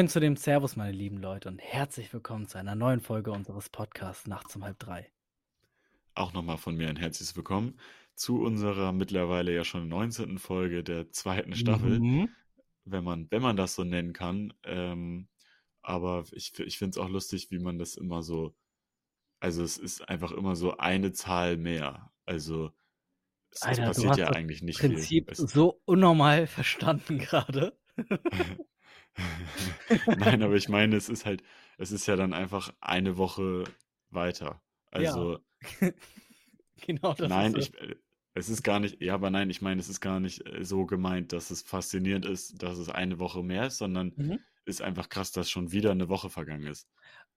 Moin zu dem Servus, meine lieben Leute, und herzlich willkommen zu einer neuen Folge unseres Podcasts Nachts um halb drei. Auch nochmal von mir ein herzliches Willkommen zu unserer mittlerweile ja schon 19. Folge der zweiten Staffel, Mhm. wenn man, wenn man das so nennen kann. Ähm, aber ich, ich finde es auch lustig, wie man das immer so, also es ist einfach immer so eine Zahl mehr. Also es, es Alter, du passiert hast ja das eigentlich nicht viel. Prinzip Es, so unnormal verstanden gerade. Nein, aber ich meine, es ist halt, es ist ja dann einfach eine Woche weiter. Ja, Also genau das ist Nein, es. ich, äh, es ist gar nicht, ja, aber nein, ich meine, es ist gar nicht äh, so gemeint, dass es faszinierend ist, dass es eine Woche mehr ist, sondern Mhm. ist einfach krass, dass schon wieder eine Woche vergangen ist.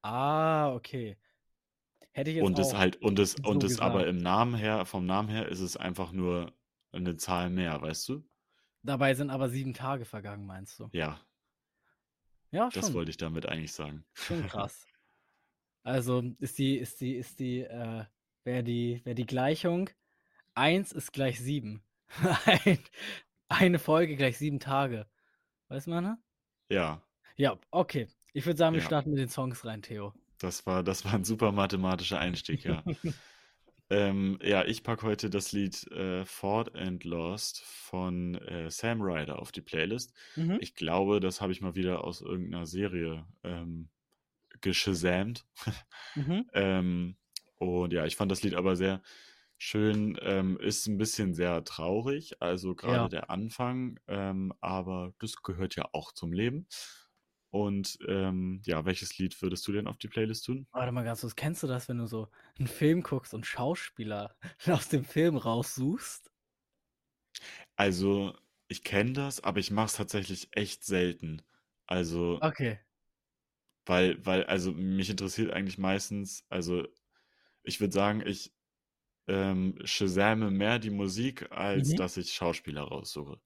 Ah, okay. Hätte ich jetzt Und es halt, und es, so und es aber im Namen her, vom Namen her, ist es einfach nur eine Zahl mehr, weißt du? Dabei sind aber sieben Tage vergangen, meinst du? Ja, Ja, das schon. wollte ich damit eigentlich sagen. Schon krass. Also ist die, ist die, ist die, äh, wäre die, wäre die Gleichung, eins ist gleich sieben. Ein, eine Folge gleich sieben Tage. Weißt du, meine? Ja, Ja, okay. Ich würde sagen, wir ja, starten mit den Songs rein, Theo. das war, das war ein super mathematischer Einstieg, ja. Ähm, ja, ich packe heute das Lied äh, Ford and Lost von äh, Sam Ryder auf die Playlist. Mhm. Ich glaube, das habe ich mal wieder aus irgendeiner Serie ähm, geschasamt. Mhm. ähm, und ja, ich fand das Lied aber sehr schön. Ähm, ist ein bisschen sehr traurig, also gerade Ja. der Anfang, ähm, aber das gehört ja auch zum Leben. Und ähm, ja, welches Lied würdest du denn auf die Playlist tun? Warte mal ganz kurz, kennst du das, wenn du so einen Film guckst und Schauspieler aus dem Film raussuchst? Also, ich kenne das, aber ich mache es tatsächlich echt selten. Also, Okay. weil, weil, also mich interessiert eigentlich meistens, also ich würde sagen, ich ähm, shazame mehr die Musik, als Mhm. dass ich Schauspieler raussuche.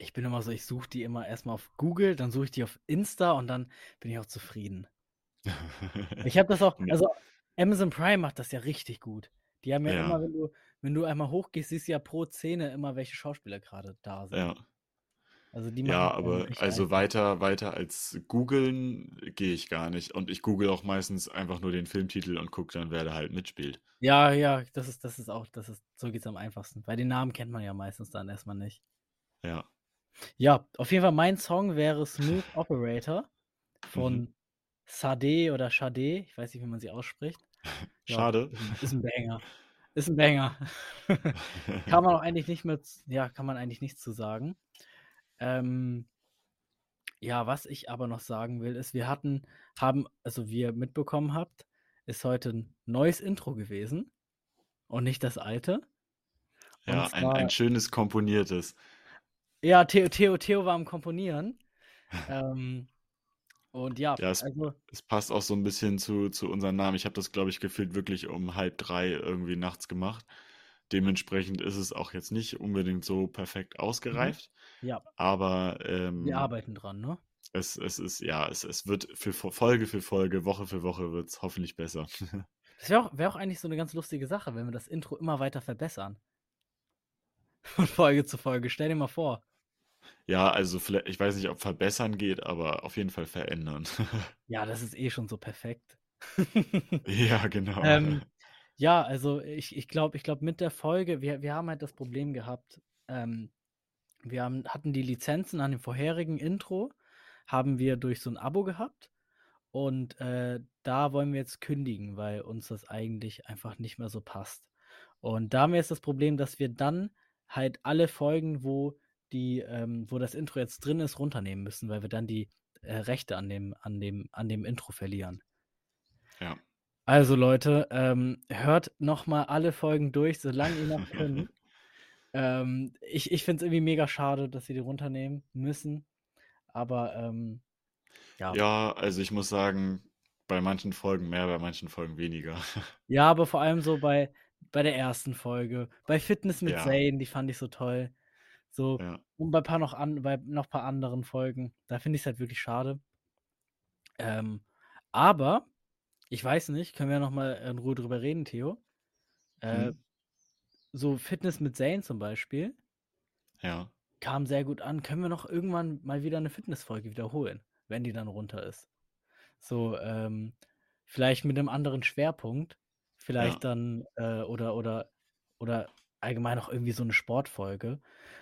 Ich bin immer so, ich suche die immer erstmal auf Google, dann suche ich die auf Insta und dann bin ich auch zufrieden. Ich habe das auch, also Amazon Prime macht das ja richtig gut. Die haben ja immer, ja, wenn du, wenn du einmal hochgehst, siehst du ja pro Szene immer, welche Schauspieler gerade da sind. ja. Also die Ja, aber also einfach. weiter, weiter als googeln gehe ich gar nicht. Und ich google auch meistens einfach nur den Filmtitel und gucke dann, wer da halt mitspielt. Ja, ja, das ist, das ist auch, das ist, so geht's am einfachsten. Weil den Namen kennt man ja meistens dann erstmal nicht. Ja. Ja, auf jeden Fall mein Song wäre Smooth Operator Mhm. von Sade oder Sade, ich weiß nicht, wie man sie ausspricht. Ja, Schade. ist ein, Banger. Ist ein Banger. kann man auch eigentlich nicht mehr, ja, kann man eigentlich nichts zu sagen. Ähm, ja, was ich aber noch sagen will, ist, wir hatten, haben, also wie ihr mitbekommen habt, ist heute ein neues Intro gewesen und nicht das alte. Und Ja, ein, ein schönes komponiertes. Ja, Theo, Theo, Theo war am Komponieren. Ähm, und ja, Ja, es, also, es passt auch so ein bisschen zu, zu unserem Namen. Ich habe das, glaube ich, gefühlt wirklich um halb drei irgendwie nachts gemacht. Dementsprechend ist es auch jetzt nicht unbedingt so perfekt mhm, ausgereift, ja, aber wir ähm, arbeiten dran, ne? es, es ist, ja, es, es wird für Fo- Folge für Folge, Woche für Woche wird es hoffentlich besser. Das wäre auch, wär auch eigentlich so eine ganz lustige Sache, wenn wir das Intro immer weiter verbessern. Von Folge zu Folge. Stell dir mal vor. Ja, also vielleicht, ich weiß nicht, ob verbessern geht, aber auf jeden Fall verändern. Ja, das ist eh schon so perfekt. Ja, genau. ähm, ja, also ich, ich glaube, ich glaube, mit der Folge, wir, wir haben halt das Problem gehabt, ähm, wir haben, hatten die Lizenzen an dem vorherigen Intro, haben wir durch so ein Abo gehabt. Und äh, da wollen wir jetzt kündigen, weil uns das eigentlich einfach nicht mehr so passt. Und da haben wir jetzt das Problem, dass wir dann halt alle Folgen, wo die, ähm, wo das Intro jetzt drin ist, runternehmen müssen, weil wir dann die äh, Rechte an dem, an dem, an dem Intro verlieren. Ja. Also Leute, ähm, hört noch mal alle Folgen durch, solange ihr noch könnt. Ähm, ich ich finde es irgendwie mega schade, dass sie die runternehmen müssen. Aber ähm, ja. Ja, also ich muss sagen, bei manchen Folgen mehr, bei manchen Folgen weniger. Ja, aber vor allem so bei, bei der ersten Folge. Bei Fitness mit Ja, Zayn, die fand ich so toll. So, ja. und bei paar noch an, bei noch paar anderen Folgen. Da finde ich es halt wirklich schade. Ähm, aber, ich weiß nicht, können wir noch mal in Ruhe drüber reden, Theo. Äh, Hm? so Fitness mit Zayn zum Beispiel Ja. kam sehr gut an. Können wir noch irgendwann mal wieder eine Fitnessfolge wiederholen? wenn die dann runter ist. So, ähm, vielleicht mit einem anderen Schwerpunkt. Vielleicht Ja. dann, äh, oder, oder, oder allgemein auch irgendwie so eine Sportfolge.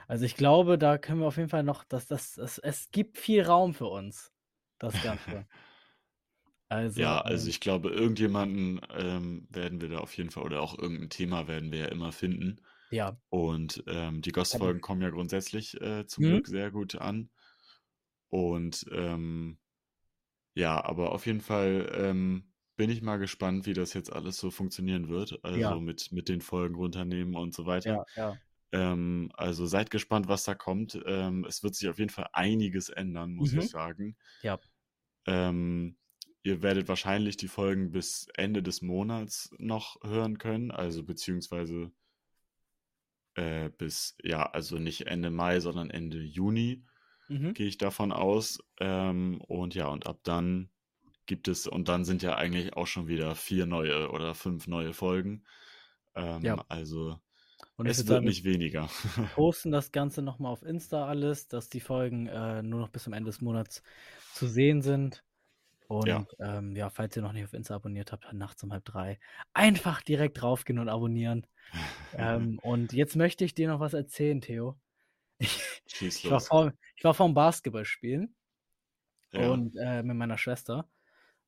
Also ich glaube, da können wir auf jeden Fall noch, dass das, das es gibt viel Raum für uns, das Ganze. Also, Ja, also ähm, ich glaube, irgendjemanden ähm, werden wir da auf jeden Fall oder auch irgendein Thema werden wir ja immer finden. ja. Und ähm, die Aber, Ghost-Folgen kommen ja grundsätzlich äh, zum hm? Glück sehr gut an. Und ähm, ja, aber auf jeden Fall ähm, bin ich mal gespannt, wie das jetzt alles so funktionieren wird. Also Ja, mit, mit den Folgen runternehmen und so weiter. ja, ja. Ähm, also seid gespannt, was da kommt. Ähm, es wird sich auf jeden Fall einiges ändern, muss ich Mhm. sagen. Ja. Ähm, ihr werdet wahrscheinlich die Folgen bis Ende des Monats noch hören können, also beziehungsweise äh, bis, ja, also nicht Ende Mai, sondern Ende Juni, Mhm. gehe ich davon aus. Ähm, und ja, und ab dann gibt es, und dann sind ja eigentlich auch schon wieder vier neue oder fünf neue Folgen. Ähm, Ja. also Und es wird sagen, wir nicht weniger. posten das Ganze nochmal auf Insta alles, dass die Folgen äh, nur noch bis zum Ende des Monats zu sehen sind. Ja. Und ähm, ja, falls ihr noch nicht auf Insta abonniert habt, nachts um halb drei einfach direkt draufgehen und abonnieren. Ähm, und jetzt möchte ich dir noch was erzählen, Theo. Ich, ich, war, vor, ich war vorm Basketballspielen Ja. und äh, mit meiner Schwester.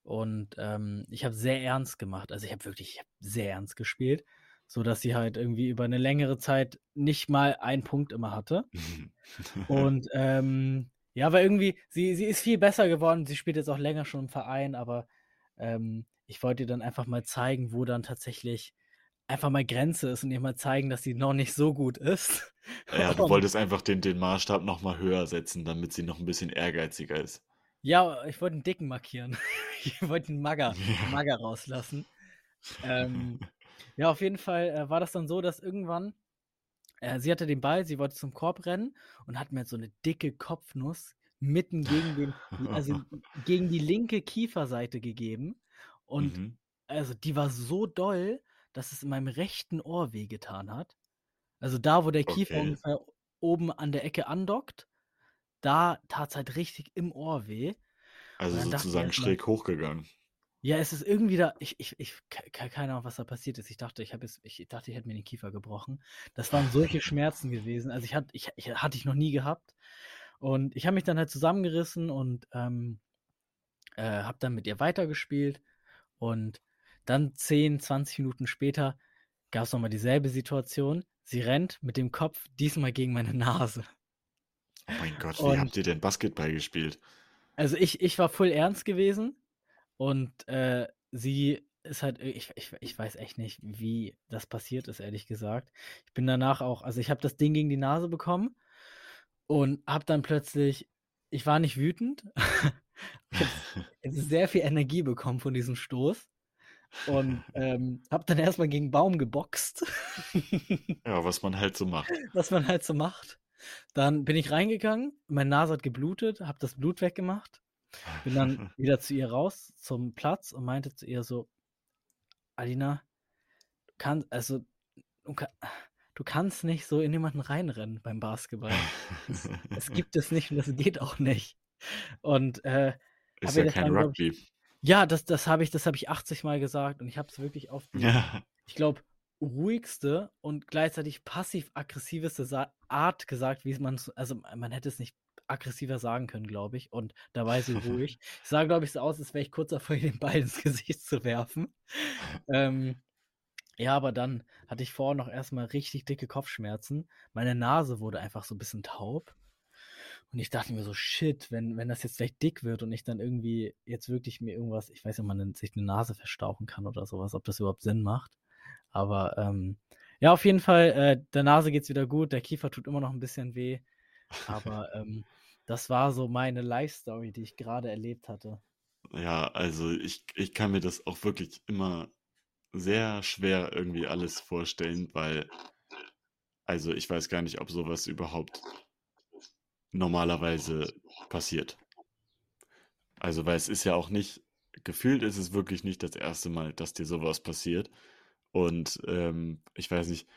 Und ähm, ich habe sehr ernst gemacht. Also ich habe wirklich ich hab sehr ernst gespielt, so dass sie halt irgendwie über eine längere Zeit nicht mal einen Punkt immer hatte. Und ähm, ja, aber irgendwie, sie, sie ist viel besser geworden. Sie spielt jetzt auch länger schon im Verein, aber ähm, ich wollte ihr dann einfach mal zeigen, wo dann tatsächlich einfach mal Grenze ist und ihr mal zeigen, dass sie noch nicht so gut ist. Ja, du wolltest einfach den, den Maßstab noch mal höher setzen, damit sie noch ein bisschen ehrgeiziger ist. Ja, ich wollte einen Dicken markieren. Ich wollte einen Magger, Ja. Magger rauslassen. Ähm, ja, auf jeden Fall äh, war das dann so, dass irgendwann äh, sie hatte den Ball, sie wollte zum Korb rennen und hat mir so eine dicke Kopfnuss mitten gegen den, also gegen die linke Kieferseite gegeben. Und Mhm. also die war so doll, dass es in meinem rechten Ohr wehgetan hat. Also da, wo der Kiefer Okay. ungefähr oben an der Ecke andockt, da tat es halt richtig im Ohr weh. Also sozusagen erst mal schräg hochgegangen. Ja, es ist irgendwie da ich ich ich ke keine Ahnung, was da passiert ist. Ich dachte, ich habe jetzt ich dachte, ich hätte mir den Kiefer gebrochen. Das waren solche Schmerzen gewesen. Also, ich hatte ich ich hatte ich noch nie gehabt. Und ich habe mich dann halt zusammengerissen und, ähm, äh, habe dann mit ihr weitergespielt. Und dann 10, 20 Minuten später gab's noch mal dieselbe Situation. Sie rennt mit dem Kopf diesmal gegen meine Nase. Oh mein Gott, wie Und habt ihr denn Basketball gespielt? also, ich ich war voll ernst gewesen und, äh, sie ist halt ich ich ich weiß echt nicht, wie das passiert ist, ehrlich gesagt. Ich bin danach auch also, ich habe das Ding gegen die Nase bekommen und habe dann plötzlich ich war nicht wütend. Sehr viel Energie bekommen von diesem Stoß und, ähm, habe dann erst mal gegen Baum geboxt. Ja, was man halt so macht. Was man halt so macht. Dann bin ich reingegangen, meine Nase hat geblutet, habe das Blut weggemacht, bin dann wieder zu ihr raus zum Platz und meinte zu ihr so: „Alina, kann also, du ka du kannst nicht so in jemanden reinrennen beim Basketball. Es es gibt es nicht und das geht auch nicht.“ Und, äh, Ist ja kein glaube ich Rugby. ja, das das habe ich das habe ich 80 Mal gesagt und ich habe es wirklich auf die, Ja. ich glaube, ruhigste und gleichzeitig passiv-aggressivste Art gesagt, wie man's also, man hätte es nicht aggressiver sagen können, glaube ich, und da war sie ruhig. Ich sah, glaube ich, so aus, als wäre ich kurz davor, den Ball ins Gesicht zu werfen. Ähm, ja, aber dann hatte ich vorher noch erst mal richtig dicke Kopfschmerzen. Meine Nase wurde einfach so 'n bisschen taub. Und ich dachte mir so: „Shit, wenn wenn das jetzt gleich dick wird und ich dann irgendwie jetzt wirklich mir irgendwas“ ich weiß nicht, ob man sich 'ne Nase verstauchen kann oder so was, ob das überhaupt Sinn macht. Aber, ähm, ja, auf jeden Fall, äh, der Nase geht's wieder gut, der Kiefer tut immer noch 'n bisschen weh. Aber, ähm, das war so meine Life-Story, die ich grade erlebt hatte. Ja, also ich ich kann mir das auch wirklich immer sehr schwer irgendwie alles vorstellen, weil also, ich weiß gar nicht, ob so was überhaupt normalerweise passiert. Also, weil es ist ja auch nicht gefühlt ist es wirklich nicht das erste Mal, dass dir so was passiert. Und, ähm, ich weiß nicht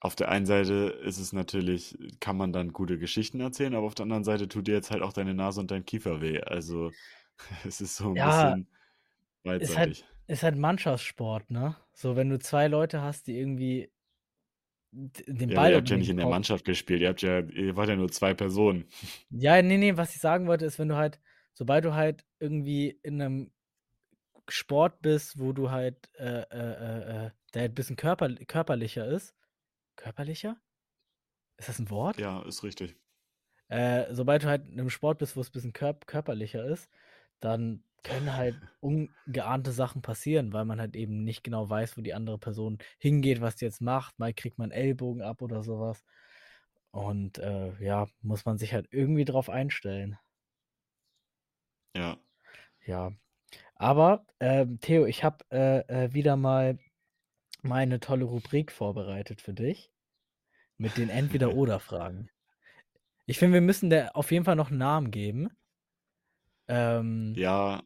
auf der einen Seite ist es natürlich, kann man dann gute Geschichten erzählen, aber auf der anderen Seite tut dir jetzt halt auch deine Nase und dein Kiefer weh. Also es ist so ein Ja, bisschen ist halt, beidseitig. ist halt Mannschaftssport, ne? So, wenn du zwei Leute hast, die irgendwie den Ja, aber ihr Ball habt ja nicht in der. Mannschaft gespielt. Ihr habt ja, ihr wart ja nur zwei Personen. Ja, nee, nee, was ich sagen wollte, ist, wenn du halt, sobald du halt irgendwie in einem Sport bist, wo du halt, äh, äh, äh, äh, der halt ein bisschen körper, körperlicher ist. Körperlicher? Ist das ein Wort? Ja, ist richtig. Äh, sobald du halt in einem Sport bist, wo es ein bisschen körp körperlicher ist, dann können halt ungeahnte Sachen passieren, weil man halt eben nicht genau weiß, wo die andere Person hingeht, was die jetzt macht. Mal kriegt man Ellbogen ab oder sowas. Und äh, ja, muss man sich halt irgendwie drauf einstellen. Ja. Ja. Aber, ähm, Theo, ich habe äh, äh, wieder mal meine tolle Rubrik vorbereitet für dich. Mit den Entweder-Oder-Fragen. Ich finde, wir müssen der auf jeden Fall noch einen Namen geben. Ähm, Ja,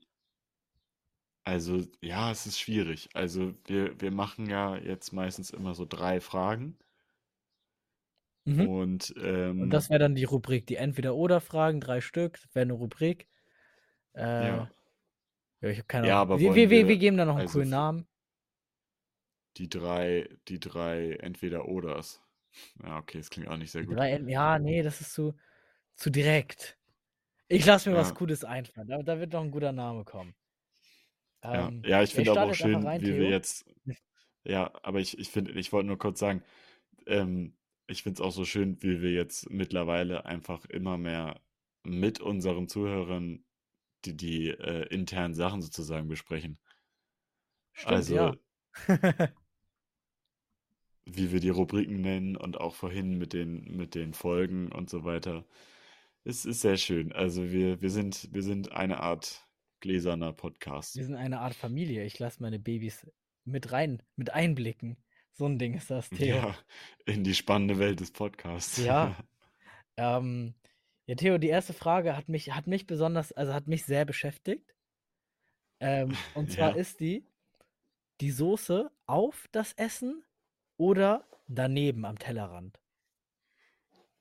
also, ja, es ist schwierig. Also, wir, wir machen ja jetzt meistens immer so drei Fragen. mhm. Und Und ähm, das wäre dann die Rubrik, die Entweder-Oder-Fragen, drei Stück, wäre eine Rubrik. Äh, ja, ja, ich habe keine ja, Ahnung. aber Wir, wir, wir, wir wir, geben da noch einen also coolen Namen. die drei, die drei Entweder-Oders. Ja, okay, das klingt auch nicht sehr gut. drei ja, nee, das ist zu, zu direkt. Ich lasse mir was Ja, Cooles einfallen. Da, da wird noch ein guter Name kommen. ja, Ähm, ja, ich ja, ich finde aber auch schön, rein, wie wir Theo. jetzt, ja, aber ich, ich finde, ich wollte nur kurz sagen, ähm, ich finde es auch so schön, wie wir jetzt mittlerweile einfach immer mehr mit unseren Zuhörern die, die äh, internen Sachen sozusagen besprechen. Stimmt, Also, ja. wie wir die Rubriken nennen und auch vorhin mit den, mit den Folgen und so weiter. Es ist sehr schön. Also wir, wir sind, wir sind eine Art gläserner Podcast. Wir sind eine Art Familie. Ich lasse meine Babys mit rein, mit einblicken. So ein Ding ist das, Theo. Ja, in die spannende Welt des Podcasts. Ja. Ähm, ja, Theo, die erste Frage hat mich, hat mich besonders, also hat mich sehr beschäftigt. Ähm, und zwar Ja. ist die, die Soße auf das Essen oder daneben am Tellerrand?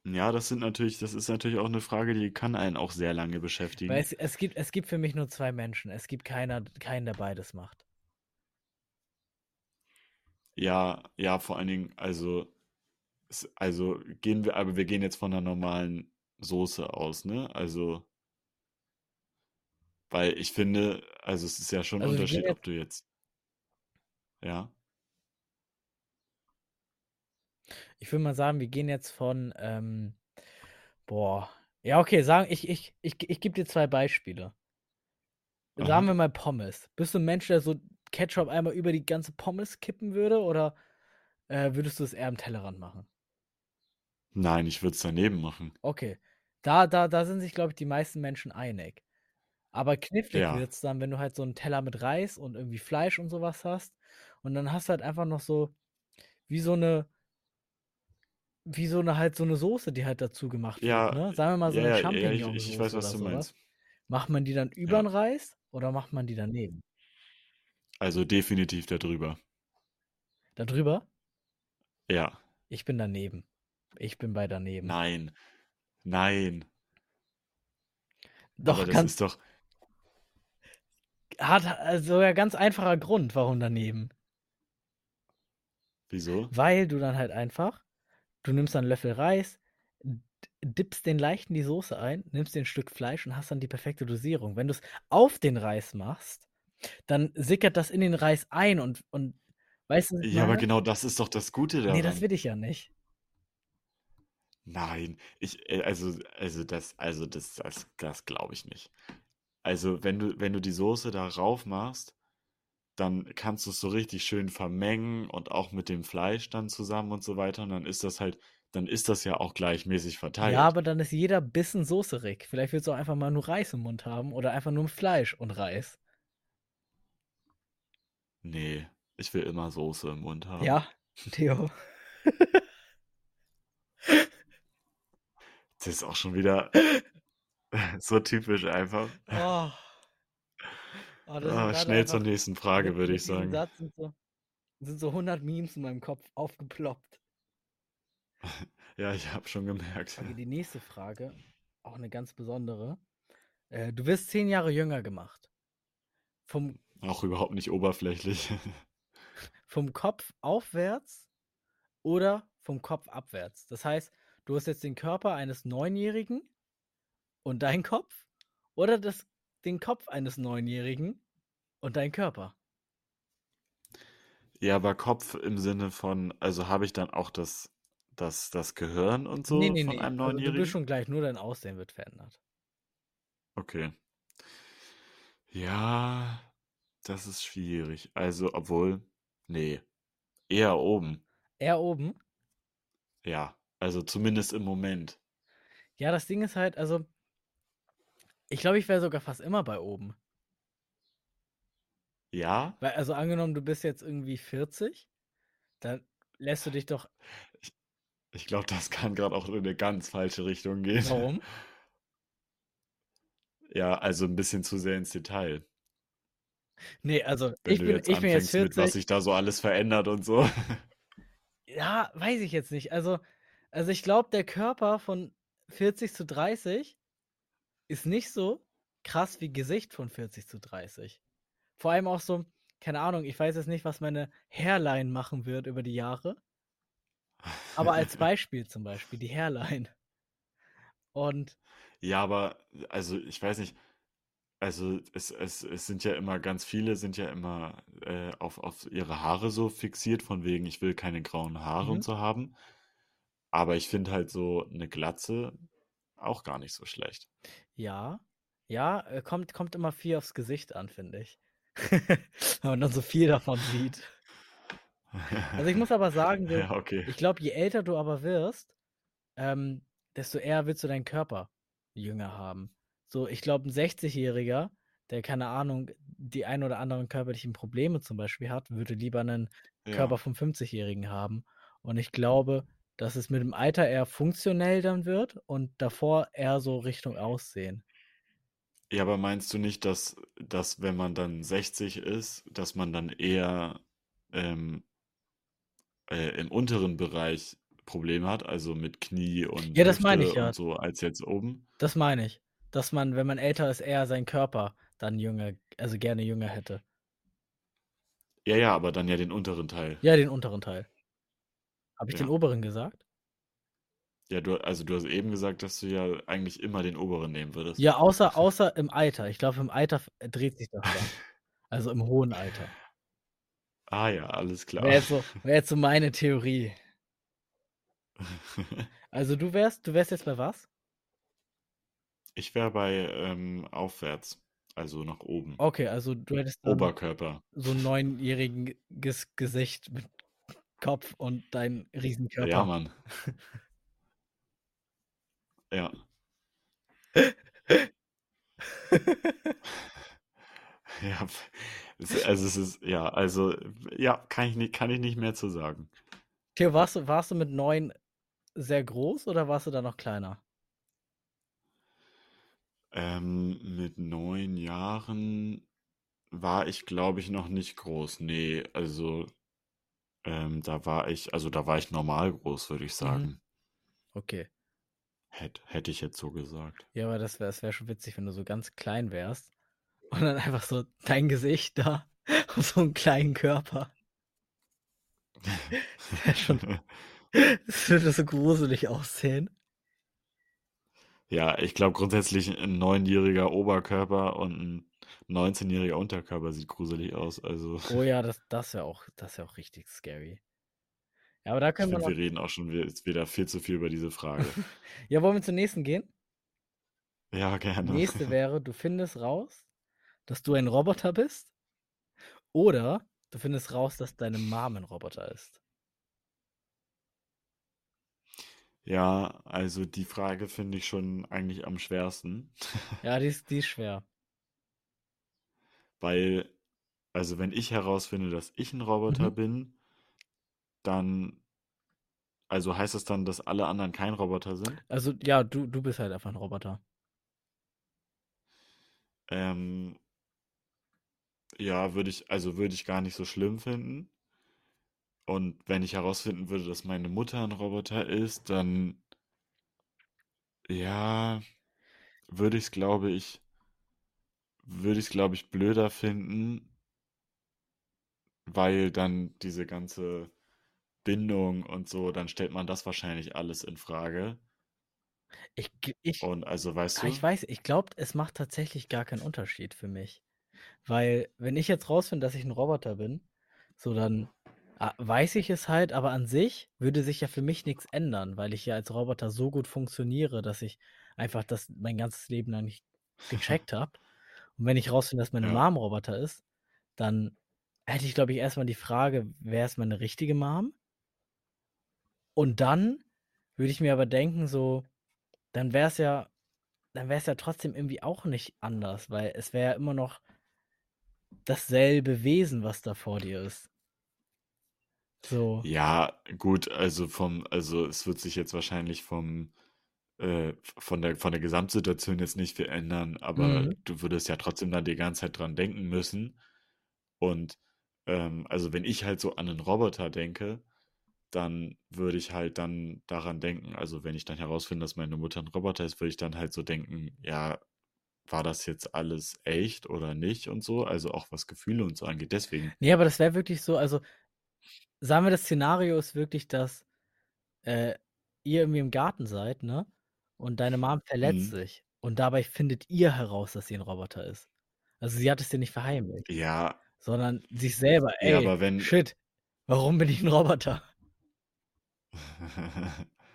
Ja, das sind natürlich, das ist natürlich auch eine Frage, die kann einen auch sehr lange Weil beschäftigen. es, es gibt, es gibt für mich nur zwei Menschen. Es gibt keiner, keinen, der beides macht. Ja, ja, vor allen Dingen, also, also gehen wir, aber wir gehen jetzt von einer normalen Soße aus, ne? Also, weil ich finde, also es ist ja schon ein Also Unterschied, ob du jetzt, ja, ich würde mal sagen, wir gehen jetzt von, ähm, boah, ja, okay, sagen, ich, ich, ich, ich gebe dir zwei Beispiele. Sagen aha. wir mal Pommes. Bist du ein Mensch, der so Ketchup einmal über die ganze Pommes kippen würde oder äh, würdest du es eher am Tellerrand machen? Nein, ich würde es daneben machen. Okay. Da, da, da sind sich, glaube ich, die meisten Menschen einig. Aber knifflig Ja, wird es dann, wenn du halt so einen Teller mit Reis und irgendwie Fleisch und sowas hast. Und dann hast du halt einfach noch so, wie so eine, wie so eine halt so eine Soße, die halt dazu gemacht wird, ja, ne? Sagen wir mal so ja, eine ja, ja, ich, ich, weiß, was du sowas. meinst. Macht man die dann über den Reis oder macht man die daneben? also definitiv darüber. Da drüber? Ja, Ich bin daneben. Ich bin bei daneben. nein, nein. Aber Doch, das ganz, ist doch, hat also ja ganz einfacher Grund, warum daneben. wieso? Weil du dann halt einfach, du nimmst dann einen Löffel Reis, dippst den leicht in die Soße ein, nimmst dir ein Stück Fleisch und hast dann die perfekte Dosierung. Wenn du es auf den Reis machst, dann sickert das in den Reis ein und, und weißt du, Ja, aber genau das ist doch das Gute Nee, das daran. will ich ja nicht. Nein, ich, äh, also, also das, also das, das, das glaube ich nicht. Also, wenn du, wenn du die Soße da rauf machst, dann kannst du es so richtig schön vermengen und auch mit dem Fleisch dann zusammen und so weiter. Und dann ist das halt, dann ist das ja auch gleichmäßig Ja, verteilt. aber dann ist jeder Bissen soßerig. Vielleicht willst du auch einfach mal nur Reis im Mund haben oder einfach nur Fleisch und Reis. Nee, ich will immer Soße im Mund haben. Ja, Theo. Das ist auch schon wieder so typisch einfach. Oh, oh, Ah, schnell zur nächsten Frage, würde ich sagen. Satz sind so, sind so 100 Memes in meinem Kopf aufgeploppt. Ja, ich habe schon gemerkt. Okay, die nächste Frage, auch eine ganz besondere. Äh, du wirst zehn Jahre jünger gemacht. Vom, Auch überhaupt nicht oberflächlich. vom Kopf aufwärts oder vom Kopf abwärts. Das heißt, du hast jetzt den Körper eines Neunjährigen und dein Kopf oder das, den Kopf eines Neunjährigen und dein Körper. Ja, aber Kopf im Sinne von, also habe ich dann auch das, das, das Gehirn und Nee, so nee, von nee. einem Also du bist Neunjährigen? schon gleich, nur dein Aussehen wird verändert. Okay. Ja, das ist schwierig. Also, obwohl, nee, eher oben. Er oben. Ja, also zumindest im Moment. Ja, das Ding ist halt, also ich glaube, ich wäre sogar fast immer bei oben. Ja, Weil, also angenommen, du bist jetzt irgendwie 40, dann lässt du dich doch. ich glaube, das kann gerade auch in eine ganz falsche Richtung gehen. Warum? Ja, also ein bisschen zu sehr ins Detail. Nee, also Wenn ich du bin, jetzt ich bin jetzt anfängst mit, was 40. sich da so alles verändert und so. Ja, weiß ich jetzt nicht. Also, also ich glaube, der Körper von 40 zu 30 ist nicht so krass wie Gesicht von 40 zu 30. Vor allem auch so, keine Ahnung, ich weiß jetzt nicht, was meine Hairline machen wird über die Jahre. Aber als Beispiel zum Beispiel, die Hairline. Und Ja, aber also ich weiß nicht, also es, es, es sind ja immer ganz viele, sind ja immer äh, auf, auf ihre Haare so fixiert, von wegen, ich will keine grauen Haare Mhm. und so haben. Aber ich finde halt so eine Glatze auch gar nicht so schlecht. ja, ja, äh, kommt, kommt immer viel aufs Gesicht an, finde ich. Wenn man dann so viel davon sieht. Also ich muss aber sagen, so, Ja, okay. ich glaube, je älter du aber wirst, ähm, desto eher willst du deinen Körper jünger haben. So, ich glaube, ein 60-Jähriger, der keine Ahnung, die ein oder anderen körperlichen Probleme zum Beispiel hat, würde lieber einen Körper Ja. vom 50-Jährigen haben. Und ich glaube, dass es mit dem Alter eher funktionell dann wird und davor eher so Richtung Aussehen. Ja, aber meinst du nicht, dass, dass wenn man dann 60 ist, dass man dann eher ähm, äh, im unteren Bereich Probleme hat, also mit Knie und Ja, das meine ich ja. und so, als jetzt oben? Das meine ich. Dass man, wenn man älter ist, eher seinen Körper dann jünger, also gerne jünger hätte. Ja, ja, aber dann ja den unteren Teil. Ja, den unteren Teil. Habe ich den Ja. oberen gesagt? Ja, du, also du hast eben gesagt, dass du ja eigentlich immer den oberen nehmen würdest. Ja, außer, außer im Alter. Ich glaube, im Alter f- dreht sich das dann. Also im hohen Alter. Ah ja, alles klar. Wäre jetzt, so, wär jetzt so meine Theorie. Also du wärst, du wärst jetzt bei was? Ich wäre bei ähm, aufwärts, also nach oben. Okay, also du hättest dann Oberkörper. so ein neunjähriges Gesicht mit Kopf und dein Riesenkörper. Ja, Mann. Ja. Ja, also es ist, ja, also, ja, kann ich nicht, kann ich nicht mehr zu sagen. Theo, warst du, warst du mit neun sehr groß oder warst du da noch kleiner? Ähm, mit neun Jahren war ich, glaube ich, noch nicht groß. Nee, also, ähm, da war ich, also da war ich normal groß, würde ich Mhm. sagen. Okay. Hätt, hätte ich jetzt so gesagt. Ja, aber das wäre wär schon witzig, wenn du so ganz klein wärst und dann einfach so dein Gesicht da und so einen kleinen Körper. Das wäre schon, das würde so gruselig aussehen. Ja, ich glaube grundsätzlich ein neunjähriger Oberkörper und ein 19-jähriger Unterkörper sieht gruselig aus. Also, Oh ja, das, das wäre auch, das wär auch richtig scary. Ja, aber da ich können wir finde, noch. wir reden auch schon wieder viel zu viel über diese Frage. Ja, wollen wir zur nächsten gehen? Ja, gerne. Nächste wäre, du findest raus, dass du ein Roboter bist. Oder du findest raus, dass deine Mom ein Roboter ist. Ja, also die Frage finde ich schon eigentlich am schwersten, Ja, die ist, die ist schwer. Weil, also wenn ich herausfinde, dass ich ein Roboter Mhm. bin, dann, also heißt das dann, dass alle anderen kein Roboter sind? Also, ja, du, du bist halt einfach ein Roboter. Ähm, ja, würde ich, also würde ich gar nicht so schlimm finden. Und wenn ich herausfinden würde, dass meine Mutter ein Roboter ist, dann ja, würde ich es, glaube ich, würde ich es, glaube ich, blöder finden, weil dann diese ganze Bindung und so, dann stellt man das wahrscheinlich alles in Frage. Ich, ich, Und also, weißt ah, ich du? weiß, ich glaube, es macht tatsächlich gar keinen Unterschied für mich. Weil, wenn ich jetzt rausfinde, dass ich ein Roboter bin, so dann ah, weiß ich es halt, aber an sich würde sich ja für mich nichts ändern, weil ich ja als Roboter so gut funktioniere, dass ich einfach das mein ganzes Leben lang nicht gecheckt habe. Und wenn ich rausfinde, dass meine Ja. Mom Roboter ist, dann hätte ich, glaube ich, erstmal die Frage, wer ist meine richtige Mom? Und dann würde ich mir aber denken, so, dann wäre es ja, dann wäre es ja trotzdem irgendwie auch nicht anders, weil es wäre ja immer noch dasselbe Wesen, was da vor dir ist. So. Ja, gut, also vom, also es wird sich jetzt wahrscheinlich vom, äh, von der, von der Gesamtsituation jetzt nicht viel ändern, aber Mhm. du würdest ja trotzdem dann die ganze Zeit dran denken müssen. Und ähm, also wenn ich halt so an einen Roboter denke, dann würde ich halt dann daran denken, also wenn ich dann herausfinde, dass meine Mutter ein Roboter ist, würde ich dann halt so denken, ja, war das jetzt alles echt oder nicht und so, also auch was Gefühle und so angeht. Deswegen, Nee, aber das wäre wirklich so, also sagen wir, das Szenario ist wirklich, dass äh, ihr irgendwie im Garten seid, ne? Und deine Mom verletzt hm, sich. Und dabei findet ihr heraus, dass sie ein Roboter ist. Also sie hat es dir nicht verheimlicht, ja, sondern sich selber, ja, ey, aber wenn, shit, warum bin ich ein Roboter?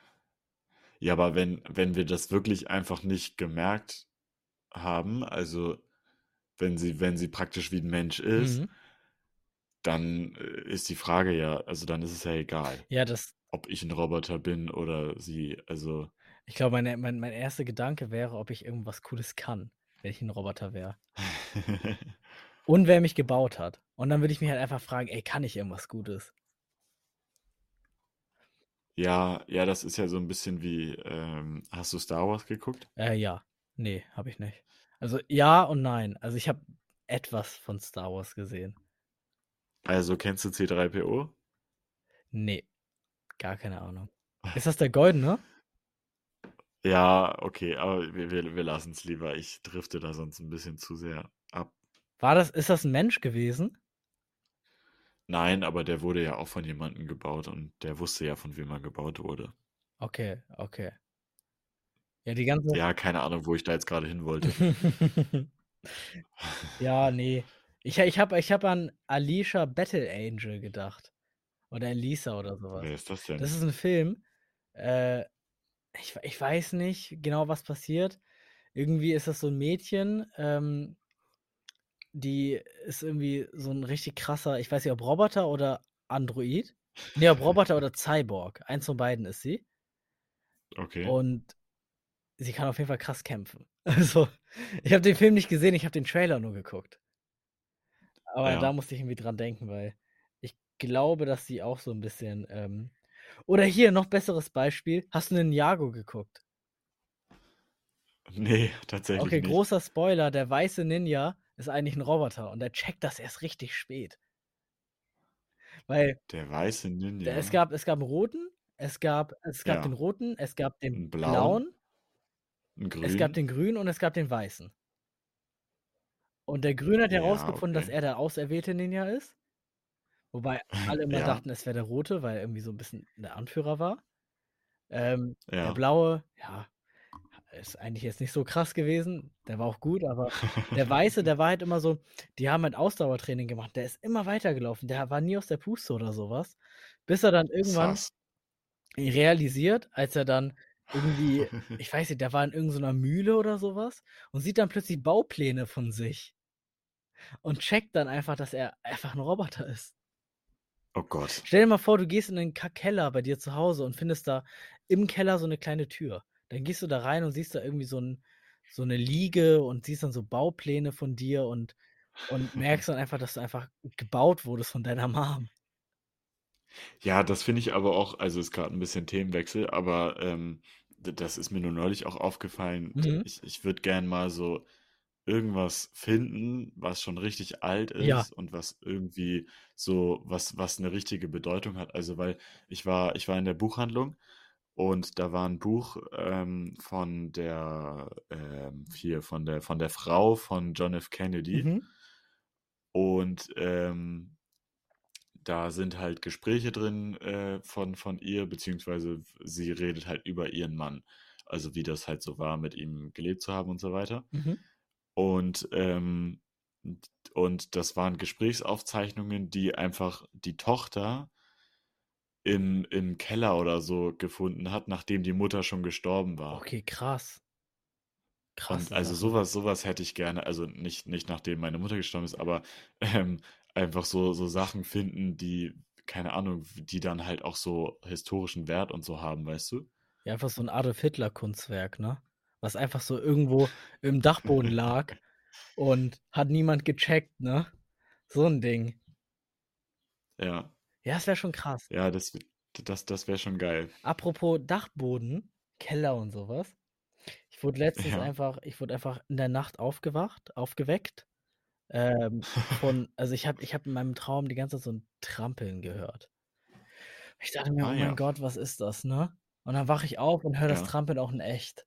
Ja, aber wenn, wenn wir das wirklich einfach nicht gemerkt haben, also wenn sie, wenn sie praktisch wie ein Mensch ist, Mhm. dann äh, ist die Frage ja, also dann ist es ja egal, Ja, das, ob ich ein Roboter bin oder sie. Also, ich glaube, meine, mein, mein erster Gedanke wäre, ob ich irgendwas Cooles kann, wenn ich ein Roboter wäre. Und wer mich gebaut hat. Und dann würde ich mich halt einfach fragen, ey, kann ich irgendwas Gutes? ja, ja, das ist ja so ein bisschen wie, ähm, hast du Star Wars geguckt? Äh, ja. Nee, habe ich nicht. Also ja und nein. Also ich habe etwas von Star Wars gesehen. Also kennst du C3PO? Nee, gar keine Ahnung. Ist das der Goldene? Ja, okay, aber wir, wir, wir lassen es lieber. Ich drifte da sonst ein bisschen zu sehr ab. War das, ist das ein Mensch gewesen? Nein, aber der wurde ja auch von jemandem gebaut und der wusste ja, von wem er gebaut wurde. Okay, okay. Ja, die ganze. Ja, keine Ahnung, wo ich da jetzt gerade hin wollte. ja, nee. Ich, ich habe ich hab an Alicia Battle Angel gedacht. Oder Elisa oder sowas. Wer ist das denn? Das ist ein Film. Äh, ich, ich weiß nicht genau, was passiert. Irgendwie ist das so ein Mädchen, ähm, die ist irgendwie so ein richtig krasser, ich weiß nicht, ob Roboter oder Android. Nee, ob Roboter oder Cyborg. Eins von beiden ist sie. Okay. Und sie kann auf jeden Fall krass kämpfen. Also, ich habe den Film nicht gesehen, ich habe den Trailer nur geguckt. Aber Ja. da musste ich irgendwie dran denken, weil ich glaube, dass sie auch so ein bisschen. Ähm oder hier, noch besseres Beispiel. Hast du einen Ninjago geguckt? Nee, tatsächlich Okay, nicht. großer Spoiler: Der weiße Ninja ist eigentlich ein Roboter und er checkt das erst richtig spät. Weil Der weiße der, Ninja. es, gab, es gab einen roten, es gab, es gab Ja. den roten, es gab den Einen blauen, blauen, es gab den grünen und es gab den weißen. Und der Grüne hat Ja, herausgefunden, dass okay. er der auserwählte Ninja ist. Wobei alle immer Ja. dachten, es wäre der Rote, weil er irgendwie so ein bisschen der Anführer war. Ähm, Der Ja. Blaue, ja, ist eigentlich jetzt nicht so krass gewesen. Der war auch gut, aber der Weiße, der war halt immer so, die haben halt Ausdauertraining gemacht. Der ist immer weitergelaufen. Der war nie aus der Puste oder sowas. Bis er dann irgendwann Sass. realisiert, als er dann irgendwie, ich weiß nicht, der war in irgendeiner Mühle oder sowas und sieht dann plötzlich Baupläne von sich. Und checkt dann einfach, dass er einfach ein Roboter ist. Oh Gott. Stell dir mal vor, du gehst in den Keller bei dir zu Hause und findest da im Keller so eine kleine Tür. Dann gehst du da rein und siehst da irgendwie so, ein, so eine Liege und siehst dann so Baupläne von dir und, und merkst dann einfach, dass du einfach gebaut wurdest von deiner Mom. Ja, das finde ich aber auch, also ist gerade ein bisschen Themenwechsel, aber ähm, das ist mir nur neulich auch aufgefallen. Mhm. Ich, ich würde gern mal so irgendwas finden, was schon richtig alt Ja. ist und was irgendwie so was was 'ne richtige Bedeutung hat. Also, weil ich war ich war in der Buchhandlung und da war 'n Buch, ähm, von der, ähm hier von der von der Frau von John F. Kennedy. Mhm. Und, ähm, da sind halt Gespräche drin, äh, von von ihr, beziehungsweise sie redet halt über ihren Mann. Also, wie das halt so war, mit ihm gelebt zu haben und so weiter. Mhm. Und, ähm, und und das waren Gesprächsaufzeichnungen, die einfach die Tochter im im Keller oder so gefunden hat, nachdem die Mutter schon gestorben war. Okay, krass. Und Krasse also, Sache. so was so was hätte ich gerne also, nicht nicht nachdem meine Mutter gestorben ist, aber, ähm, einfach so so Sachen finden, die keine Ahnung, die dann halt auch so historischen Wert und so haben, weißt du? Ja, einfach so 'n Adolf-Hitler-Kunstwerk, ne? Was einfach so irgendwo im Dachboden lag und hat niemand gecheckt, ne? So 'n Ding. Ja. Ja, das wäre schon krass. Ja, das das das wäre schon geil. Apropos Dachboden, Keller und so was. Ich wurde letztens Ja. einfach ich wurde einfach in der Nacht aufgewacht aufgeweckt, ähm, von also, ich habe ich habe in meinem Traum die ganze Zeit so 'n Trampeln gehört. Ich dachte mir: Ah „Oh ja. mein Gott, was ist das“, ne? Und dann wache ich auf und höre das Ja. Trampeln auch in echt.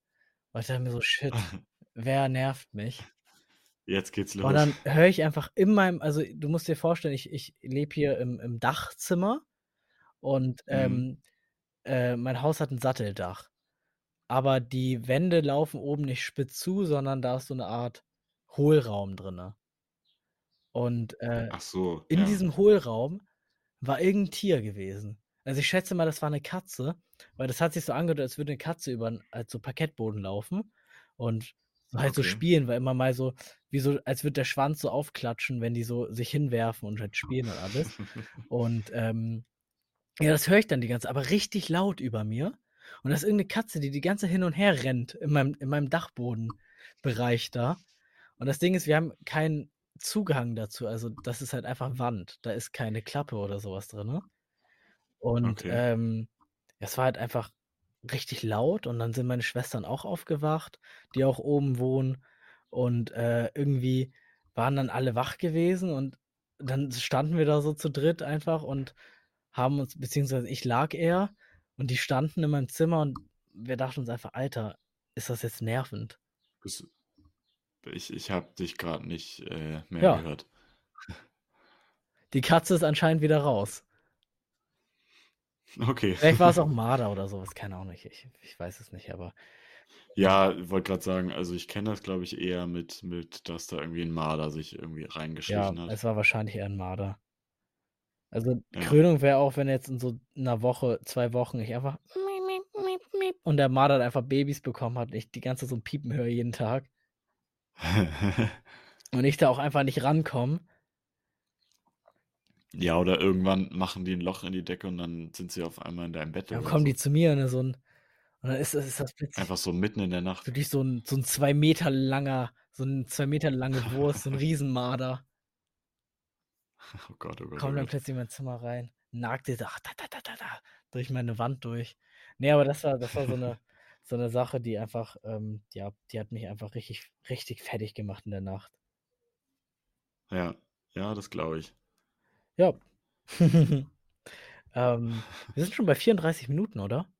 Und ich dachte mir so: „Shit, wer nervt mich?“ Jetzt geht's Und los. dann höre ich einfach in meinem also, du musst dir vorstellen, ich ich lebe hier im im Dachzimmer und, Mhm. ähm, äh, mein Haus hat 'n Satteldach. Aber die Wände laufen oben nicht spitz zu, sondern da ist so 'ne Art Hohlraum drinnen. Und, äh, so, in ja. diesem Hohlraum war irgend 'n Tier gewesen. Also, ich schätze mal, das war 'ne Katze, weil das hat sich so angehört, als würde 'ne Katze über halt so Parkettboden laufen und halt so Okay. spielen, weil immer mal so wie so als würde der Schwanz so aufklatschen, wenn die so sich hinwerfen und halt spielen und alles. Und, ähm, ja, das höre ich dann die ganze aber richtig laut über mir. Und da ist irgend 'ne Katze, die die ganze Zeit hin und her rennt in meinem in meinem Dachbodenbereich da. Und das Ding ist, wir haben keinen Zugang dazu. Also, das ist halt einfach Wand. Da ist keine Klappe oder so was drinnen. Und, Okay. ähm, es war halt einfach richtig laut und dann sind meine Schwestern auch aufgewacht, die auch oben wohnen. Und, äh, irgendwie waren dann alle wach gewesen und dann standen wir da so zu dritt einfach und haben uns beziehungsweise ich lag eher und die standen in meinem Zimmer und wir dachten uns einfach: „Alter, ist das jetzt nervend?“ Bist du ich ich habe dich grad nicht, äh, mehr Ja. gehört. Die Katze ist anscheinend wieder raus. Okay. Vielleicht war's auch 'n Marder oder so was, keine Ahnung. Ich ich ich weiß es nicht, aber Ja, wollte grad sagen, also, ich kenne das, glaube ich, eher mit mit, dass da irgendwie 'n Marder sich irgendwie Ja, reingeschlichen hat. es war wahrscheinlich eher 'n Marder. Also, Ja. Krönung wäre auch, wenn jetzt in so 'ner Woche, 2 Wochen ich einfach und der Marder einfach Babys bekommen hat und ich die ganze so 'n Piepen höre jeden Tag. Und ich da auch einfach nicht rankomme. Ja, oder irgendwann machen die 'n Loch in die Decke und dann sind sie auf einmal in deinem Bett Dann oder kommen so. die zu mir, ne, so 'n und dann ist das ist das witzig. Einfach so mitten in der Nacht. Wirklich so 'n so 'n 2 Meter langer so 'n 2 Meter lange Wurst, so 'n Riesenmarder. Oh Gott, oh Gott, oh Kommt dann Gott. plötzlich in mein Zimmer rein, nagt dir da da da da da da durch meine Wand durch. Ne, aber das war das war so 'ne so 'ne Sache, die einfach, ähm ja, die hat mich einfach richtig richtig fertig gemacht in der Nacht. Ja, ja, das glaube ich. Ja. Ähm, wir sind schon bei 34 Minuten, oder?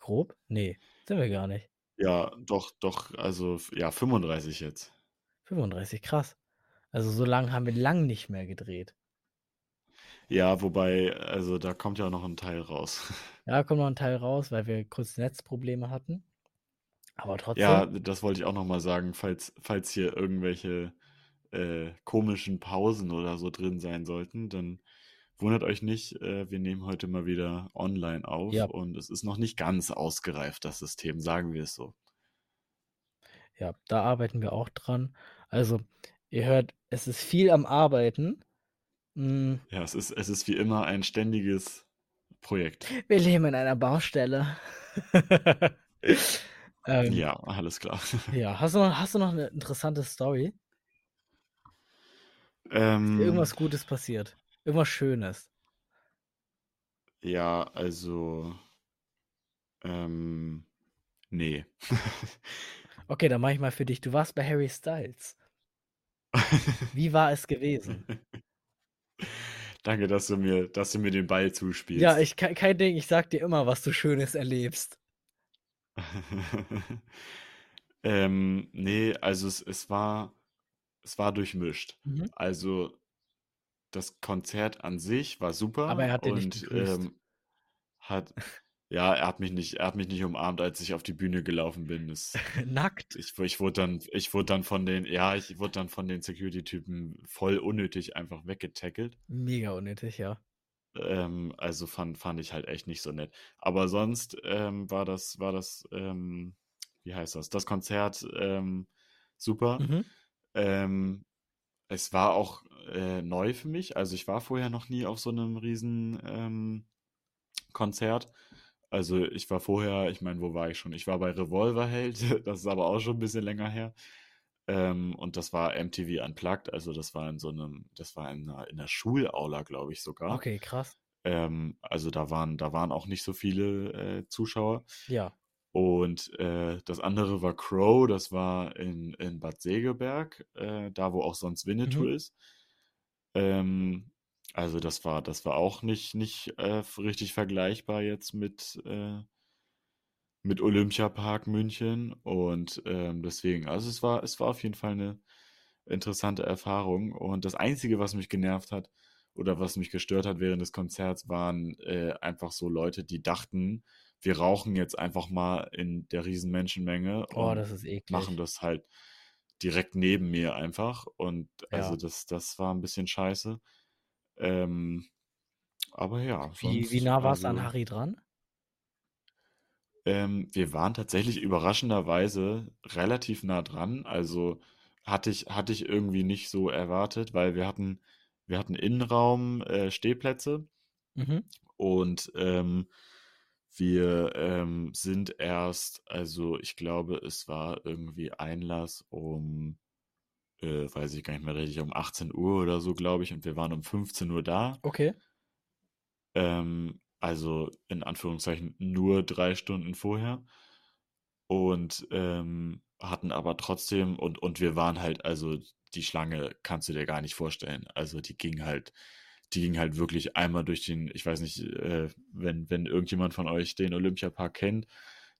Grob? Ne, sind wir gar nicht. Ja, doch, doch, also, ja, 35 jetzt. 35, krass. Also, so lang haben wir lang nicht mehr gedreht. Ja, wobei also, da kommt ja auch noch 'n Teil raus. Ja, kommt noch 'n Teil raus, weil wir kurz Netzprobleme hatten. Aber Ja, trotzdem das wollte ich auch noch mal sagen, falls falls hier irgendwelche, äh, komischen Pausen oder so drin sein sollten, dann wundert euch nicht, äh, wir nehmen heute mal wieder online auf Ja. und es ist noch nicht ganz ausgereift, das System, sagen wir es so. Ja, da arbeiten wir auch dran. Also, ihr hört, es ist viel am Arbeiten. Hm. Ja, es ist es ist wie immer ein ständiges Projekt. Wir leben in einer Baustelle. Ähm. Ja, alles klar. Ja, hast du noch hast du noch 'ne interessante Story? Ähm. irgendwas Gutes passiert? Irgendwas Schönes? Ja, also ähm, ne. Okay, dann mache ich mal für dich. Du warst bei Harry Styles. Wie war es gewesen? Danke, dass du mir, dass du mir den Ball Ja, zuspielst. ich ke kein Ding, ich sag dir immer, was du Schönes erlebst. Ähm, ne, also es es war es war durchmischt. Mhm. Also, das Konzert an sich war Aber super er hat nicht und, geküsst. ähm, hat ja, er hat mich nicht er hat mich nicht umarmt, als ich auf die Bühne gelaufen bin. Das Nackt? ich ich wurde dann ich wurde dann von den ja, ich wurde dann von den Security-Typen voll unnötig einfach weggetackelt. Mega unnötig, ja. Ähm, also fand fand ich halt echt nicht so nett. Aber sonst, ähm, war das war das, ähm, wie heißt das, das Konzert, ähm, super. Mhm. Ähm, es war auch, äh, neu für mich. Also, ich war vorher noch nie auf so 'nem riesen, ähm, Konzert. Also, ich war vorher ich meine, wo war ich schon? Ich war bei Revolverheld, das ist aber auch schon 'n bisschen länger her. Ähm, und das war MTV Unplugged, also das war in so 'nem das war in 'ner in 'ner Schulaula, glaube ich sogar. Okay, krass. Ähm, also da waren da waren auch nicht so viele, äh, Zuschauer. Ja. Und, äh, das andere war Crow, das war in in Bad Segeberg, äh, da, wo auch sonst Winnetou Mhm. ist. Ähm, also das war das war auch nicht nicht, äh, richtig vergleichbar jetzt mit, äh mit Olympiapark München und, ähm, deswegen also es war es war auf jeden Fall 'ne interessante Erfahrung. Und das Einzige, was mich genervt hat oder was mich gestört hat während des Konzerts, waren, äh, einfach so Leute, die dachten, wir rauchen jetzt einfach mal in der riesen Menschenmenge Oh, und das ist machen das halt direkt neben mir einfach. Und also Ja. das das war 'n bisschen scheiße. Ähm, aber ja, Wie wie sonst nah warst du an also Harry dran? Ähm, wir waren tatsächlich überraschenderweise relativ nah dran. Also, hatte ich hatte ich irgendwie nicht so erwartet, weil wir hatten wir hatten Innenraum, äh, Stehplätze Mhm. und, ähm, wir, ähm, sind erst also, ich glaube, es war irgendwie Einlass um, äh, weiß ich gar nicht mehr richtig, um 18:00 oder so, glaube ich, und wir waren um 15:00 da. Okay. Ähm, also in Anführungszeichen nur 3 Stunden vorher. Und, ähm, hatten aber trotzdem und und wir waren halt also die Schlange kannst du dir gar nicht vorstellen. Also, die ging halt die ging halt wirklich einmal durch den ich weiß nicht, äh, wenn wenn irgendjemand von euch den Olympiapark kennt,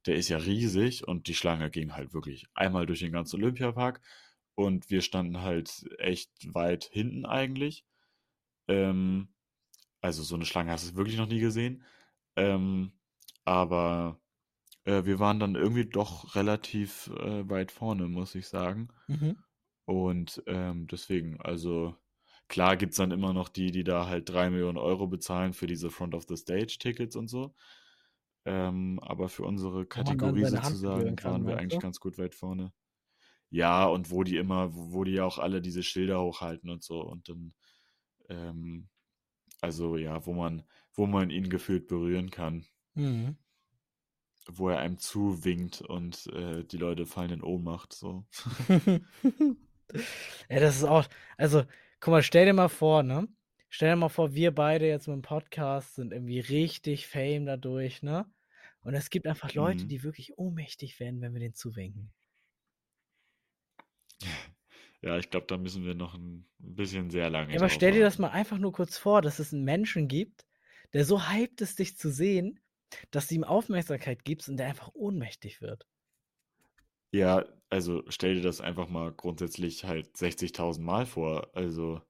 der ist ja riesig und die Schlange ging halt wirklich einmal durch den ganzen Olympiapark und wir standen halt echt weit hinten eigentlich. Ähm, also so 'ne Schlange hast du wirklich noch nie gesehen. Ähm, aber, äh, wir waren dann irgendwie doch relativ, äh, weit vorne, muss ich sagen. Mhm. Und, ähm, deswegen, also klar gibt's dann immer noch die, die da halt 3.000.000 € bezahlen für diese Front-of-the-Stage-Tickets und so. Ähm, aber für unsere Kategorie sozusagen waren wir eigentlich du? ganz gut weit vorne. Ja, und wo die immer wo wo die ja auch alle diese Schilder hochhalten und so und dann, ähm also ja, wo man wo man ihn gefühlt berühren kann. Mhm. Wo er einem zuwinkt und, äh, die Leute fallen in Ohnmacht, so. Ja, das ist auch also, guck mal, stell dir mal vor, ne? Stell dir mal vor, wir beide jetzt mit'm Podcast sind irgendwie richtig Fame dadurch, ne? Und es gibt einfach Leute, Mhm. die wirklich ohnmächtig werden, wenn wir denen zuwinken. Ja, ich glaube, da müssen wir noch 'n 'n bisschen sehr lange Ja, aber stell dir das mal einfach nur kurz vor, dass es 'n Menschen gibt, der so hyped ist, dich zu sehen, dass du ihm Aufmerksamkeit gibst und der einfach ohnmächtig wird. Ja, also stell dir das einfach mal grundsätzlich halt 60.000 Mal vor. Also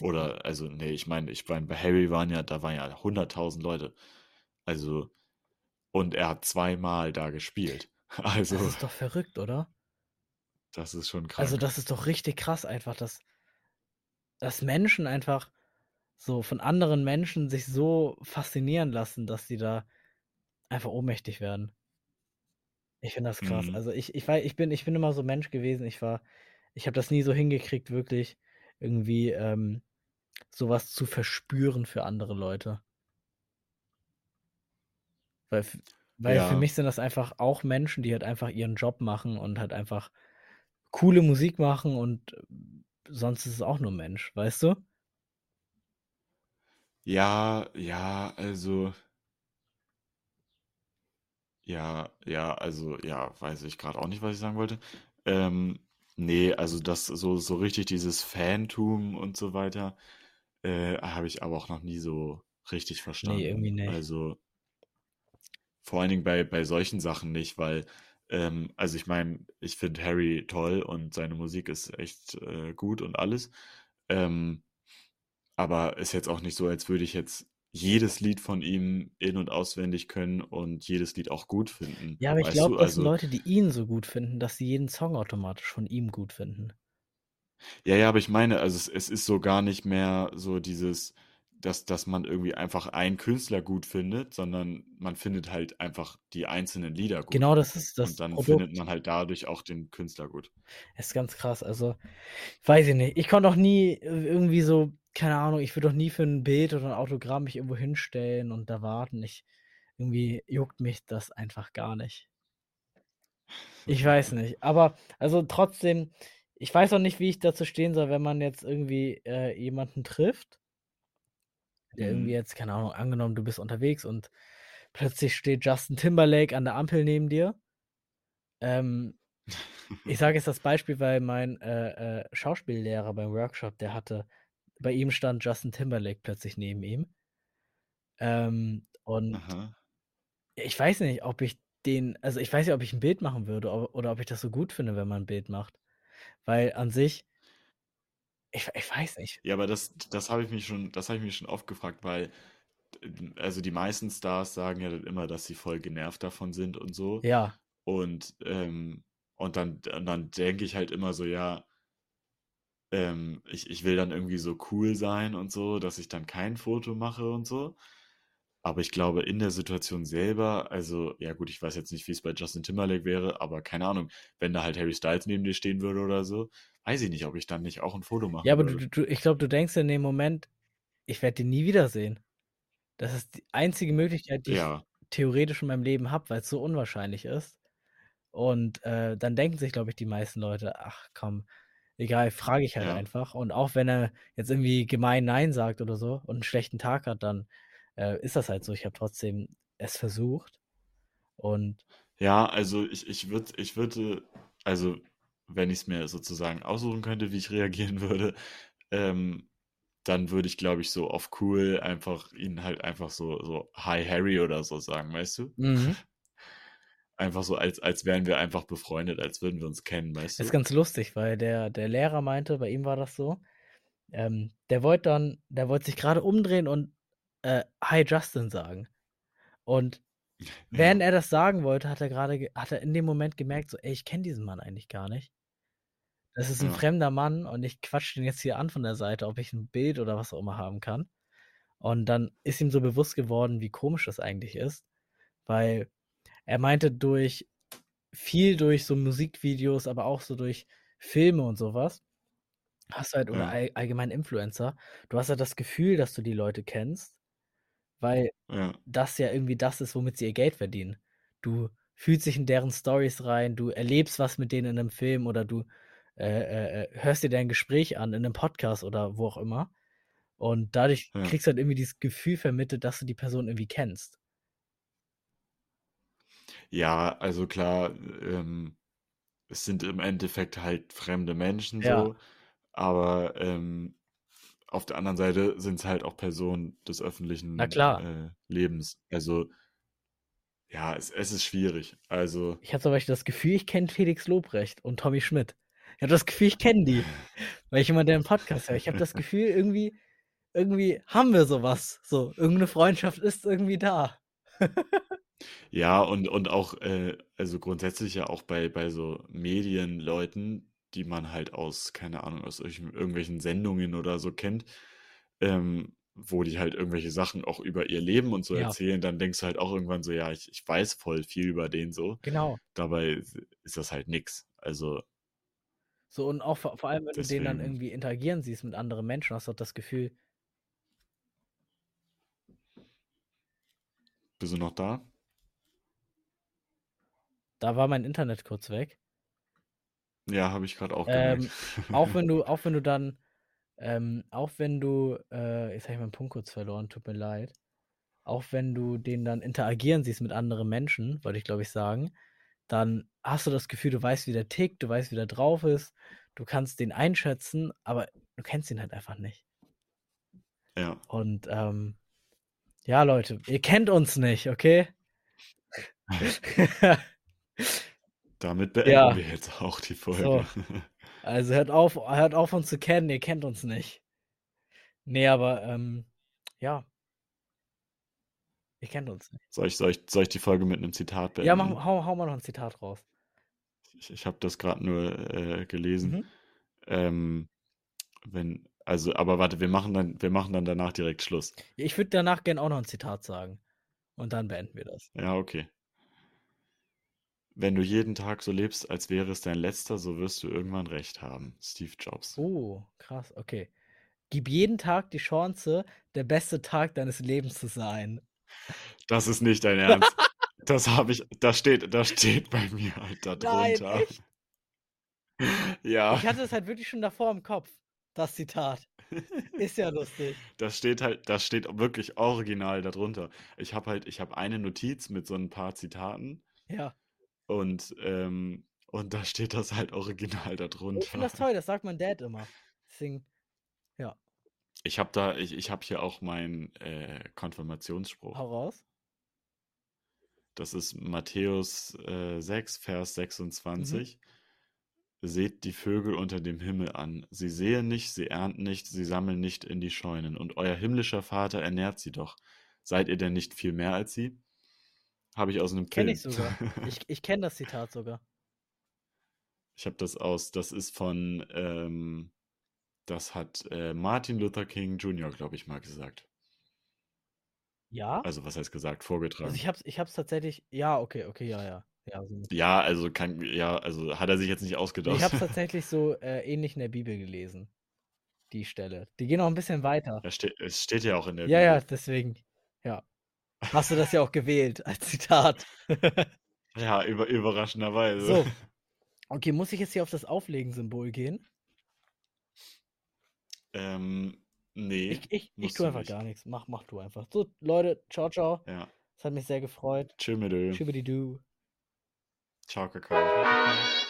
oder also, ne, ich meine ich meine, bei Harry waren ja da waren ja 100.000 Leute. Also und er hat zweimal da gespielt. Also Das ist doch verrückt, oder? das ist schon Also, krank. das ist doch richtig krass einfach, dass dass Menschen einfach so von anderen Menschen sich so faszinieren lassen, dass sie da einfach ohnmächtig werden. Ich finde das krass. Mhm. Also, ich ich wei ich bin ich bin immer so Mensch gewesen, ich war ich habe das nie so hingekriegt, wirklich irgendwie, ähm, so was zu verspüren für andere Leute. Weil weil für Ja. mich sind das einfach auch Menschen, die halt einfach ihren Job machen und halt einfach coole Musik machen und sonst ist es auch nur Mensch, weißt du? Ja, ja, also Ja, ja, also, ja, weiß ich grad auch nicht, was ich sagen wollte. Ähm, Ne, also das so so richtig dieses Fantum und so weiter, äh, habe ich aber auch noch nie so richtig Ne, irgendwie verstanden. nicht. Also vor allen Dingen bei bei solchen Sachen nicht, weil, ähm also ich meine, ich finde Harry toll und seine Musik ist echt, äh, gut und alles. Ähm, aber ist jetzt auch nicht so, als würde ich jetzt jedes Lied von ihm in und auswendig können und jedes Lied auch gut finden, Ja, aber ich glaube, das sind Also Leute, die ihn so gut finden, dass sie jeden Song automatisch von ihm gut finden. Ja, ja, aber ich meine, also es es ist so gar nicht mehr so dieses, dass dass man irgendwie einfach einen Künstler gut findet, sondern man findet halt einfach die einzelnen Lieder gut. Genau, das ist Und das dann findet Produkt. man halt dadurch auch den Künstler gut. Ist ganz krass. Also, weiß ich nicht. Ich konnte auch nie irgendwie so keine Ahnung, ich würde auch nie für 'n Bild oder 'n Autogramm mich irgendwo hinstellen und da warten. Ich irgendwie juckt mich das einfach gar nicht. Ich weiß nicht, aber also trotzdem, ich weiß auch nicht, wie ich dazu stehen soll, wenn man jetzt irgendwie, äh, jemanden trifft der irgendwie Mhm. jetzt keine Ahnung, angenommen, du bist unterwegs und plötzlich steht Justin Timberlake an der Ampel neben dir. Ähm, ich sage jetzt das Beispiel, weil mein, äh, äh, Schauspiellehrer beim Workshop, der hatte bei ihm stand Justin Timberlake plötzlich neben ihm. Ähm, und Aha. ich weiß nicht, ob ich den also ich weiß nicht, ob ich 'n Bild machen würde o oder ob ich das so gut finde, wenn man 'n Bild macht, weil an sich ich ich weiß nicht. Ja, aber das das habe ich mich schon das habe ich mich schon oft gefragt, weil also die meisten Stars sagen ja dann immer, dass sie voll genervt davon sind und so. Ja. Und, ähm und dann und dann denke ich halt immer so, ja ähm, ich ich will dann irgendwie so cool sein und so, dass ich dann kein Foto mache und so. Aber ich glaube, in der Situation selber also, ja gut, ich weiß jetzt nicht, wie's bei Justin Timberlake wäre, aber keine Ahnung, wenn da halt Harry Styles neben dir stehen würde oder so, weiß ich nicht, ob ich dann nicht auch 'n Foto Ja, machen aber du würde. du ich glaube, du denkst in dem Moment: „Ich werde den nie wiedersehen.“ Das ist die einzige Möglichkeit, die ich Ja. theoretisch in meinem Leben habe, weil's so unwahrscheinlich ist. Und, äh, dann denken sich, glaube ich, die meisten Leute: „Ach komm, egal, frage ich halt Ja. einfach.“ Und auch wenn er jetzt irgendwie gemein nein sagt oder so und 'n schlechten Tag hat, dann, äh, ist das halt so. Ich habe trotzdem es versucht und Ja, also ich ich würde ich würde also, wenn ich's mir sozusagen aussuchen könnte, wie ich reagieren würde, ähm, dann würde ich, glaube ich, so auf cool einfach ihn halt einfach so so: „Hi Harry“ oder so sagen, weißt du? Mhm. Einfach so, als als wären wir einfach befreundet, als würden wir uns kennen, weißt Ist du? ganz lustig, weil der der Lehrer meinte, bei ihm war das so, ähm, der wollte dann der wollte sich grade umdrehen und, äh, „Hi Justin“ sagen. Und während Ja. er das sagen wollte, hat er grade ge hat er in dem Moment gemerkt so: „Ey, ich kenne diesen Mann eigentlich gar nicht.“ „Das ist 'n Ja. fremder Mann und ich quatsche den jetzt hier an von der Seite, ob ich 'n Bild oder was auch immer haben kann.“ Und dann ist ihm so bewusst geworden, wie komisch das eigentlich ist, weil er meinte, durch viel durch so Musikvideos, aber auch so durch Filme und so was hast du halt oder Ja. all allgemein Influencer, du hast halt das Gefühl, dass du die Leute kennst, weil Ja. das ja irgendwie das ist, womit sie ihr Geld verdienen. Du fühlst dich in deren Storys rein, du erlebst was mit denen in 'nem Film oder du, äh, äh, äh, hörst dir deren Gespräch an in 'nem Podcast oder wo auch immer. Und dadurch Ja. kriegst du halt irgendwie dieses Gefühl vermittelt, dass du die Person irgendwie kennst. Ja, also klar, ähm, es sind im Endeffekt halt fremde Menschen Ja. so, aber, ähm, auf der anderen Seite sind's halt auch Personen des öffentlichen, äh, Lebens. Also ja, es es ist schwierig. Also Ich habe zum Beispiel das Gefühl, ich kenne Felix Lobrecht und Tommy Schmidt. Ich habe das Gefühl, ich kenne die, weil ich immer deren Podcast höre. Ich habe das Gefühl, irgendwie irgendwie haben wir so was, so. Irgend 'ne Freundschaft ist irgendwie da. Ja, und und auch, äh also grundsätzlich ja auch bei bei so Medienleuten, die man halt aus keine Ahnung, aus irgendwelchen Sendungen oder so kennt, ähm, wo die halt irgendwelche Sachen auch über ihr Leben und so Ja. erzählen, dann denkst du halt auch irgendwann so: „Ja, ich ich weiß voll viel über den so.“ Genau. Dabei is ist das halt nix. Also So und auch vor vor allem, wenn du den dann deswegen irgendwie interagieren siehst mit anderen Menschen, hast du das Gefühl Bist du noch da? Da war mein Internet kurz weg. Ja, habe ich grad auch gemerkt. Ähm, auch wenn du auch wenn du dann ähm, auch wenn du äh, jetzt habe ich meinen Punkt kurz verloren, tut mir leid. Auch wenn du den dann interagieren siehst mit anderen Menschen, wollte ich, glaube ich, sagen, dann hast du das Gefühl, du weißt, wie der tickt, du weißt, wie der drauf ist, du kannst den einschätzen, aber du kennst ihn halt einfach nicht. Ja. Und ähm, ja, Leute, ihr kennt uns nicht, okay? Damit beenden Ja. wir jetzt auch die Folge. So. Also hört auf, hört auf uns zu kennen, ihr kennt uns nicht. Nee, aber ähm, ja. Ihr kennt uns nicht. Soll ich, soll, ich, soll ich die Folge mit einem Zitat beenden? Ja, mach, hau, hau mal noch ein Zitat raus. Ich, ich habe das gerade nur äh, gelesen. Mhm. Ähm, wenn, also, aber warte, wir machen dann, wir machen dann danach direkt Schluss. Ich würde danach gerne auch noch ein Zitat sagen. Und dann beenden wir das. Ja, okay. Wenn du jeden Tag so lebst, als wäre es dein letzter, so wirst du irgendwann recht haben. Steve Jobs. Oh, krass, okay. Gib jeden Tag die Chance, der beste Tag deines Lebens zu sein. Das ist nicht dein Ernst. Das habe ich, das steht, das steht bei mir halt da Nein, drunter. Ja, Ich hatte es halt wirklich schon davor im Kopf, das Zitat. Ist ja lustig. das steht halt, das steht wirklich original darunter. Ich habe halt, ich habe eine Notiz mit so ein paar Zitaten Ja. Und, ähm, und da steht das halt original Ich finde darunter. das toll, das sagt mein Dad immer. Deswegen, ja, Ich habe da, ich, ich habe hier auch meinen äh, Konfirmationsspruch. hau raus. Das ist Matthäus äh, 6, Vers 26. Seht die Vögel unter dem Himmel an. Sie sehen nicht, sie ernten nicht, sie sammeln nicht in die Scheunen. Und euer himmlischer Vater ernährt sie doch. Seid ihr denn nicht viel mehr als sie? Habe ich aus einem Kenn Film. ich sogar. Ich, ich kenne das Zitat sogar. Ich habe das aus, das ist von, ähm, das hat äh, Martin Luther King Jr., glaube ich, mal gesagt. Ja? Also, was heißt gesagt? Vorgetragen. Also ich hab's, ich hab's tatsächlich. Ja, okay, okay, ja, ja. ja so. ja, also kann, ja, also hat er sich jetzt nicht ausgedacht. Ich hab's tatsächlich so äh, ähnlich in der Bibel gelesen. Die Stelle. Die gehen noch ein bisschen weiter. Ja, ste es steht ja auch in der Ja, ja, Bibel. deswegen. Ja. Hast du das ja auch gewählt als Zitat. Ja, über, überraschenderweise. so. Okay, muss ich jetzt hier auf das Auflegen-Symbol gehen? Ähm, nee. Ich, ich, ich tue du einfach nicht. gar nichts. Mach, mach du einfach. So, Leute, ciao, ciao. Ja. Es hat mich sehr gefreut. Tschüss, Schibbidi-du. Ciao, Kakao. Ciao, Kakao.